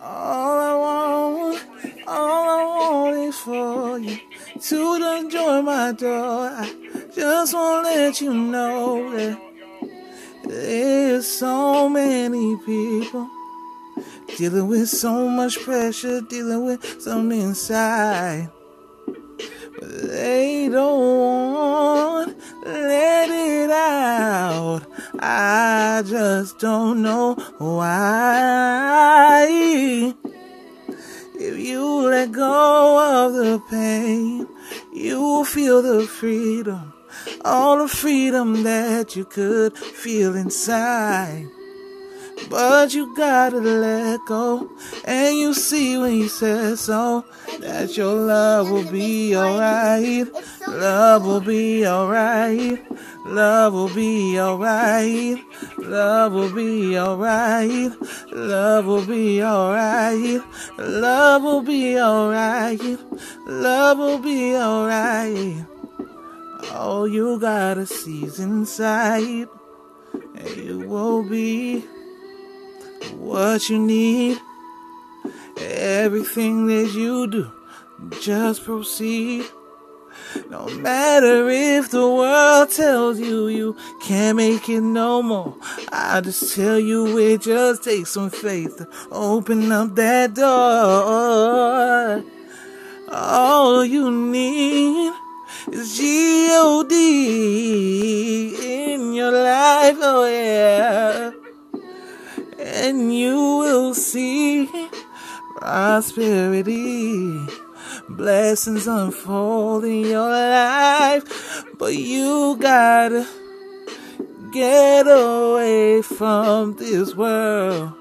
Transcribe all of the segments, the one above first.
All I want, all I want is for you to join my door. I just want to let you know that there's so many people dealing with so much pressure, dealing with some inside. But they don't I just don't know why. If you let go of the pain, you will feel the freedom, all the freedom that you could feel inside. But you gotta let go, and you see when he says so that your love will be alright. Love will be alright. Love will be alright. Love will be alright. Love will be alright. Love will be alright. Love will be alright. All you gotta see is inside, and you will be what you need. Everything that you do, just proceed. No matter if the world tells you you can't make it no more, I just tell you it just takes some faith to open up that door. All you need is G-O-D in your life, oh yeah. And you will see prosperity, blessings unfold in your life. But you gotta get away from this world.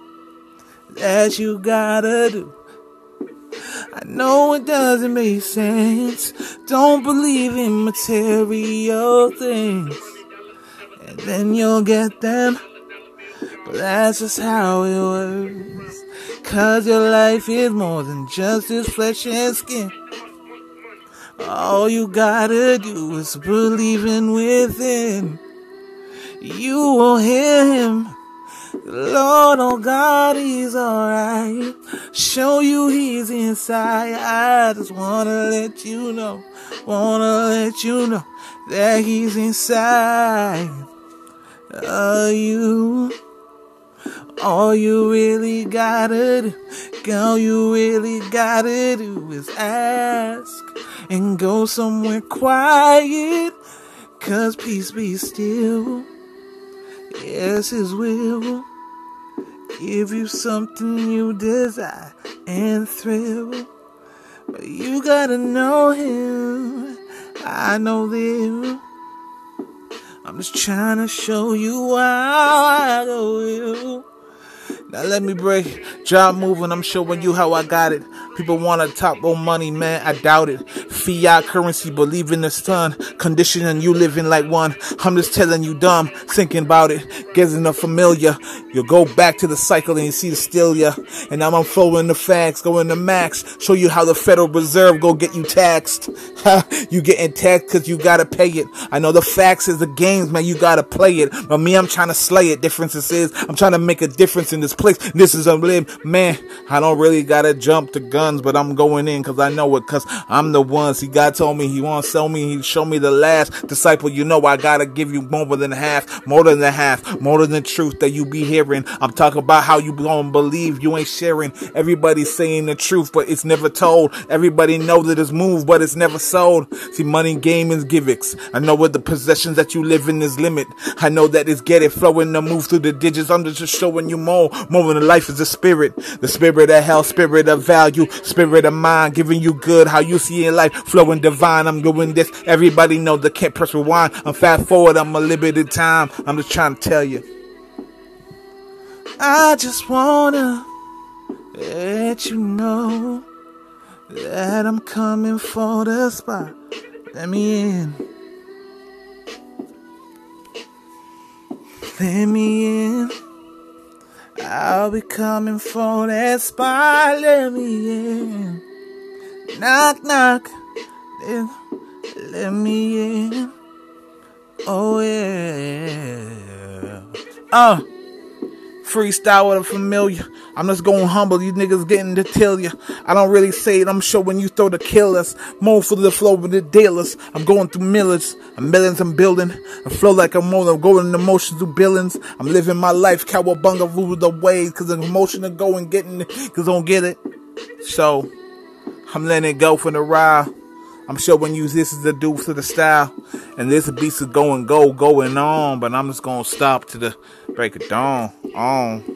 That you gotta do. I know it doesn't make sense. Don't believe in material things. And then you'll get them. But that's just how it works. Cause your life is more than just this flesh and skin. All you gotta do is believe in within. You will hear him. Lord, oh God, he's alright. Show you he's inside. I just wanna let you know, wanna let you know that he's inside of you. All you really gotta do, all you really gotta do is ask and go somewhere quiet. Cause peace be still. Yes, his will give you something you desire and thrill. But you gotta know him. I know them. I'm just trying to show you how I know you. Now let me break job moving. I'm showing you how I got it. People want to top about money, man. I doubt it. Fiat currency, believe in the sun. Conditioning you living like one. I'm just telling you dumb. Thinking about it. Getting the familiar. You go back to the cycle and you see the ya. And now I'm flowing the facts, going to max. Show you how the Federal Reserve go get you taxed. you getting taxed cause you gotta pay it. I know the facts is the games, man. You gotta play it. But me, I'm trying to slay it. Differences is I'm trying to make a difference in this place. This is a limb. man. I don't really gotta jump the guns, but I'm going in because I know it. Because I'm the one. See, God told me He won't sell me. He show me the last disciple. You know, I gotta give you more than half, more than the half, more than the truth that you be hearing. I'm talking about how you don't believe you ain't sharing. Everybody's saying the truth, but it's never told. Everybody know that it's moved, but it's never sold. See, money, game, is gimmicks. I know what the possessions that you live in is limit. I know that it's get it flowing to move through the digits. I'm just showing you more. More than life is a spirit. The spirit of health, spirit of value, spirit of mind, giving you good how you see in life, flowing divine. I'm doing this. Everybody know the can't press rewind. I'm fast forward. I'm a limited time. I'm just trying to tell you. I just wanna let you know that I'm coming for the spot. Let me in. Let me in. I'll be coming for that spot. Let me in. Knock, knock. Let, let me in. Oh, yeah. Oh. Freestyle with a familiar. I'm just going humble. You niggas getting to tell you. I don't really say it. I'm sure when you throw the killers, more for the flow with the dealers. I'm going through millers, I'm millions I'm building. I flow like I'm on. I'm going in emotions through billions. I'm living my life. Cowabunga rule the ways. Cause the emotion to go and getting it. Cause I don't get it. So, I'm letting it go for the ride. I'm sure when you this is the do to the style. And this beats is going go, going on. But I'm just going to stop to the break of dawn. On.